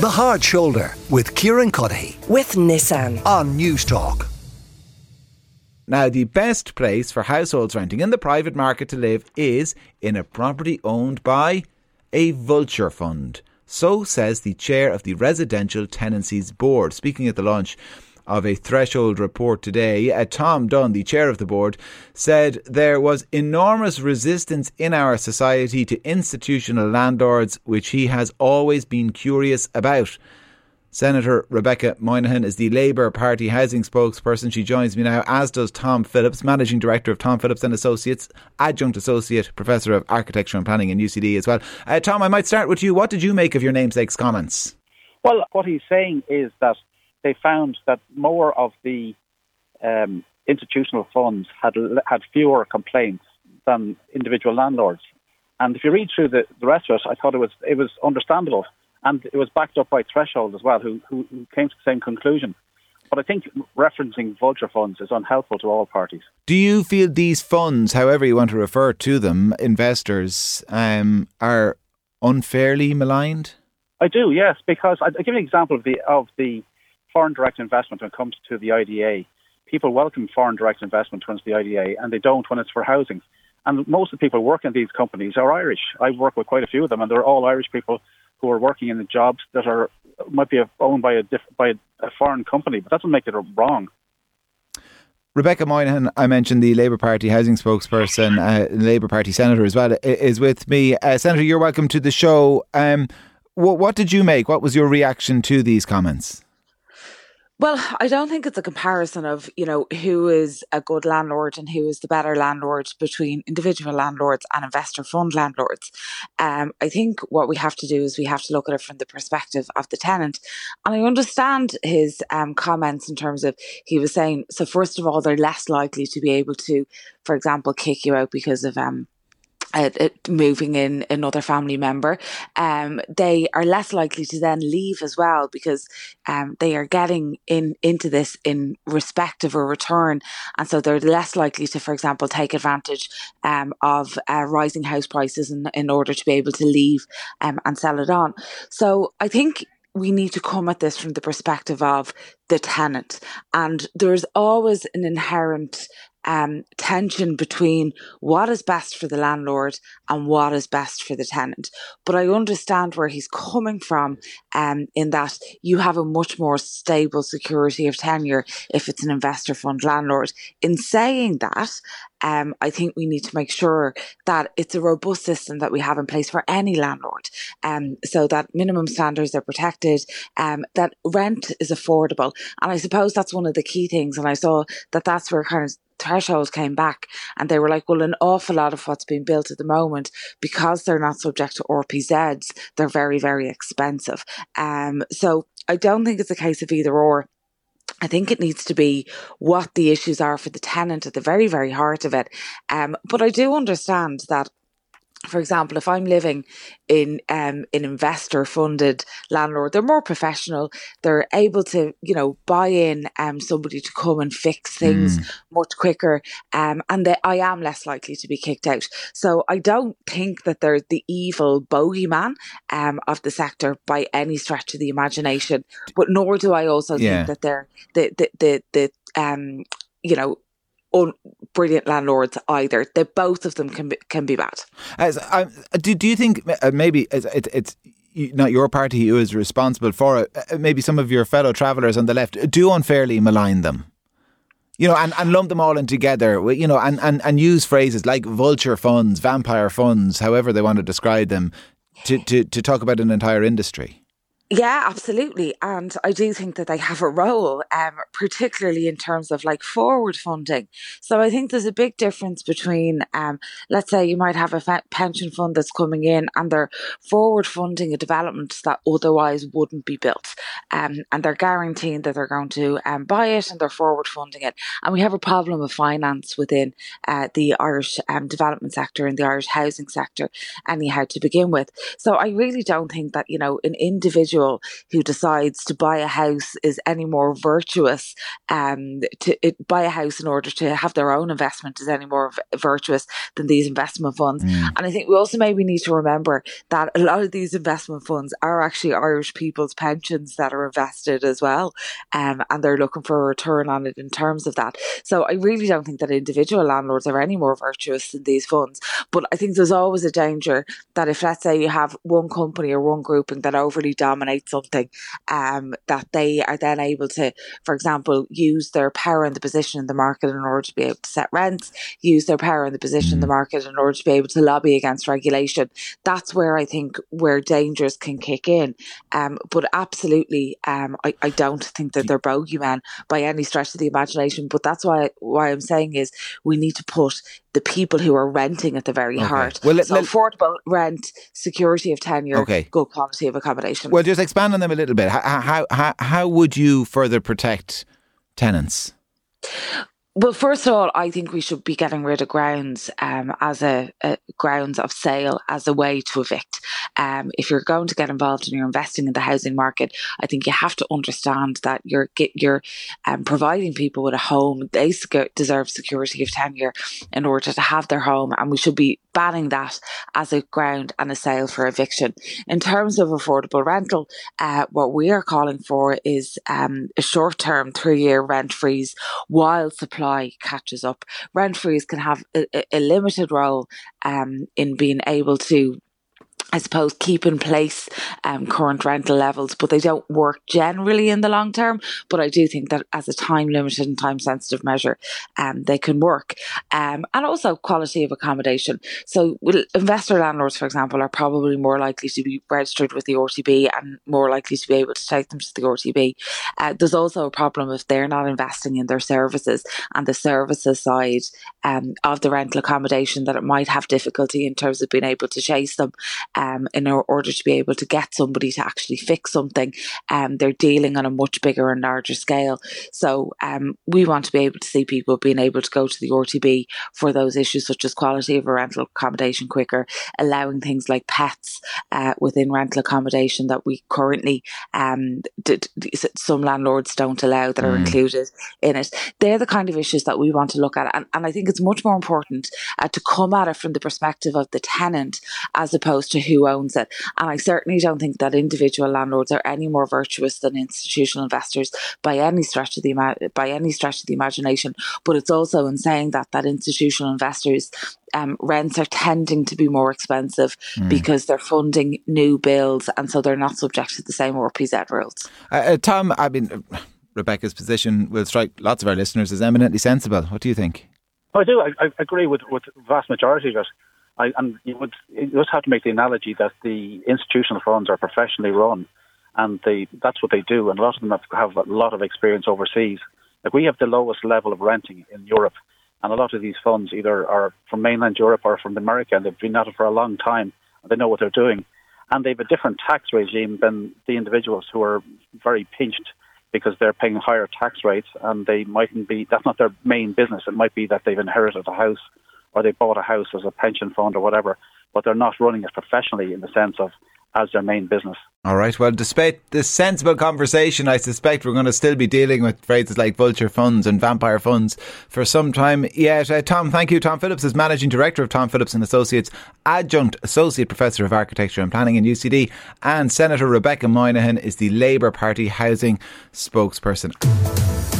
The Hard Shoulder with Kieran Cuddihy with Nissan on Newstalk. Now, the best place for households renting in the private market to live is in a property owned by a vulture fund. So says the chair of the Residential Tenancies Board, speaking at the launch of a threshold report today. Uh, Tom Dunne, the chair of the board, said there was enormous resistance in our society to institutional landlords, which he has always been curious about. Senator Rebecca Moynihan is the Labour Party housing spokesperson. She joins me now, as does Tom Phillips, Managing Director of Tom Phillips and Associates, Adjunct Associate Professor of Architecture and Planning in UCD as well. Uh, Tom, I might start with you. What did you make of your namesake's comments? Well, what he's saying is that they found that more of the um, institutional funds had had fewer complaints than individual landlords. And if you read through the, the rest of it, I thought it was it was understandable, and it was backed up by Threshold as well, who, who, who came to the same conclusion. But I think referencing vulture funds is unhelpful to all parties. Do you feel these funds, however you want to refer to them, investors, um, are unfairly maligned? I do, yes, because I'll give you an example of the of the foreign direct investment when it comes to the IDA. People welcome foreign direct investment when it's the IDA, and they don't when it's for housing. And most of the people working in these companies are Irish. I work with quite a few of them, and they're all Irish people who are working in the jobs that are might be owned by a diff, by a foreign company, but that doesn't make it wrong. Rebecca Moynihan, I mentioned the Labour Party housing spokesperson, uh, Labour Party senator as well, is with me. Uh, senator, you're welcome to the show. Um, what, what did you make? What was your reaction to these comments? Well, I don't think it's a comparison of, you know, who is a good landlord and who is the better landlord between individual landlords and investor fund landlords. Um, I think what we have to do is we have to look at it from the perspective of the tenant. And I understand his um, comments in terms of he was saying, so first of all, they're less likely to be able to, for example, kick you out because of um, uh, moving in another family member, um, they are less likely to then leave as well because um, they are getting in into this in respect of a return, and so they're less likely to, for example, take advantage um, of uh, rising house prices in, in order to be able to leave um, and sell it on. So I think we need to come at this from the perspective of the tenant. And there's always an inherent um, tension between what is best for the landlord and what is best for the tenant. But I understand where he's coming from um, in that you have a much more stable security of tenure if it's an investor fund landlord. In saying that, um, I think we need to make sure that it's a robust system that we have in place for any landlord, um, so that minimum standards are protected, um, that rent is affordable, and I suppose that's one of the key things. And I saw that that's where kind of thresholds came back and they were like, well, an awful lot of what's being built at the moment, because they're not subject to RPZs, they're very, very expensive. Um, so I don't think it's a case of either or. I think it needs to be what the issues are for the tenant at the very, very heart of it. Um, but I do understand that for example, if I'm living in um, an investor funded landlord, they're more professional. They're able to, you know, buy in um, somebody to come and fix things mm. much quicker. Um, and they, I am less likely to be kicked out. So I don't think that they're the evil bogeyman um, of the sector by any stretch of the imagination. But nor do I also yeah. think that they're the, the, the, the um, you know, un- brilliant landlords either. They both of them can be, can be bad. As, um, do do you think uh, maybe it's, it, it's not your party who is responsible for it? Uh, maybe some of your fellow travellers on the left do unfairly malign them. You know, and, and lump them all in together, you know, and, and, and use phrases like vulture funds, vampire funds, however they want to describe them, to, to, to talk about an entire industry. Yeah, absolutely. And I do think that they have a role, um, particularly in terms of like forward funding. So I think there's a big difference between, um, let's say you might have a pension fund that's coming in and they're forward funding a development that otherwise wouldn't be built. Um, and they're guaranteeing that they're going to um, buy it and they're forward funding it. And we have a problem of finance within uh, the Irish um, development sector and the Irish housing sector, anyhow, to begin with. So I really don't think that, you know, an individual individual who decides to buy a house is any more virtuous um, to it, buy a house in order to have their own investment is any more v- virtuous than these investment funds. Mm. And I think we also maybe need to remember that a lot of these investment funds are actually Irish people's pensions that are invested as well. Um, and they're looking for a return on it in terms of that. So I really don't think that individual landlords are any more virtuous than these funds. But I think there's always a danger that if, let's say, you have one company or one grouping that overly dominates something, um, that they are then able to, for example, use their power and the position in the market in order to be able to set rents, use their power and the position in the mm. market in order to be able to lobby against regulation. That's where I think where dangers can kick in. Um, but absolutely, um, I, I don't think that they're bogeyman by any stretch of the imagination. But that's why why I'm saying is we need to put the people who are renting at the very okay. heart. Well, let, so let, affordable rent, security of tenure, okay. good quality of accommodation. Well, just expand on them a little bit. How how how, how would you further protect tenants? Well, first of all, I think we should be getting rid of grounds um, as a, a, grounds of sale as a way to evict. Um, if you're going to get involved and you're investing in the housing market, I think you have to understand that you're you're um, providing people with a home. They deserve security of tenure in order to have their home, and we should be banning that as a ground and a sale for eviction. In terms of affordable rental, uh, what we are calling for is um, a short-term three-year rent freeze while supply supply catches up. Rent freeze can have a, a limited role um, in being able to I suppose, keep in place um, current rental levels, but they don't work generally in the long term. But I do think that as a time limited and time sensitive measure, um, they can work. Um, and also quality of accommodation. So, investor landlords, for example, are probably more likely to be registered with the RTB and more likely to be able to take them to the RTB. Uh, there's also a problem if they're not investing in their services and the services side um, of the rental accommodation that it might have difficulty in terms of being able to chase them um, in order to be able to get somebody to actually fix something. Um, they're dealing on a much bigger and larger scale. So um, we want to be able to see people being able to go to the RTB for those issues such as quality of a rental accommodation quicker, allowing things like pets uh, within rental accommodation that we currently um, did, some landlords don't allow that mm. are included in it. They're the kind of issues that we want to look at, and, and I think it's much more important uh, to come at it from the perspective of the tenant as opposed to who owns it. And I certainly don't think that individual landlords are any more virtuous than institutional investors by any stretch of the by any stretch of the imagination. But it's also in saying that that institutional investors um, rents are tending to be more expensive mm. because they're funding new builds and so they're not subject to the same RPZ rules. Uh, uh, Tom, I mean, Rebecca's position will strike lots of our listeners as eminently sensible. What do you think? I do. I, I agree with with the vast majority of it. I, and you would you just have to make the analogy that the institutional funds are professionally run, and they that's what they do. And a lot of them have, have a lot of experience overseas. Like we have the lowest level of renting in Europe, and a lot of these funds either are from mainland Europe or from America, and they've been at it for a long time, and they know what they're doing. And they have a different tax regime than the individuals who are very pinched because they're paying higher tax rates and they mightn't be, that's not their main business. It might be that they've inherited a house or they bought a house as a pension fund or whatever, but they're not running it professionally in the sense of as their main business. All right. Well, despite this sensible conversation, I suspect we're going to still be dealing with phrases like vulture funds and vampire funds for some time yet. Uh, Tom, thank you. Tom Phillips is managing director of Tom Phillips and Associates, adjunct associate professor of architecture and planning in UCD, and Senator Rebecca Moynihan is the Labour Party housing spokesperson.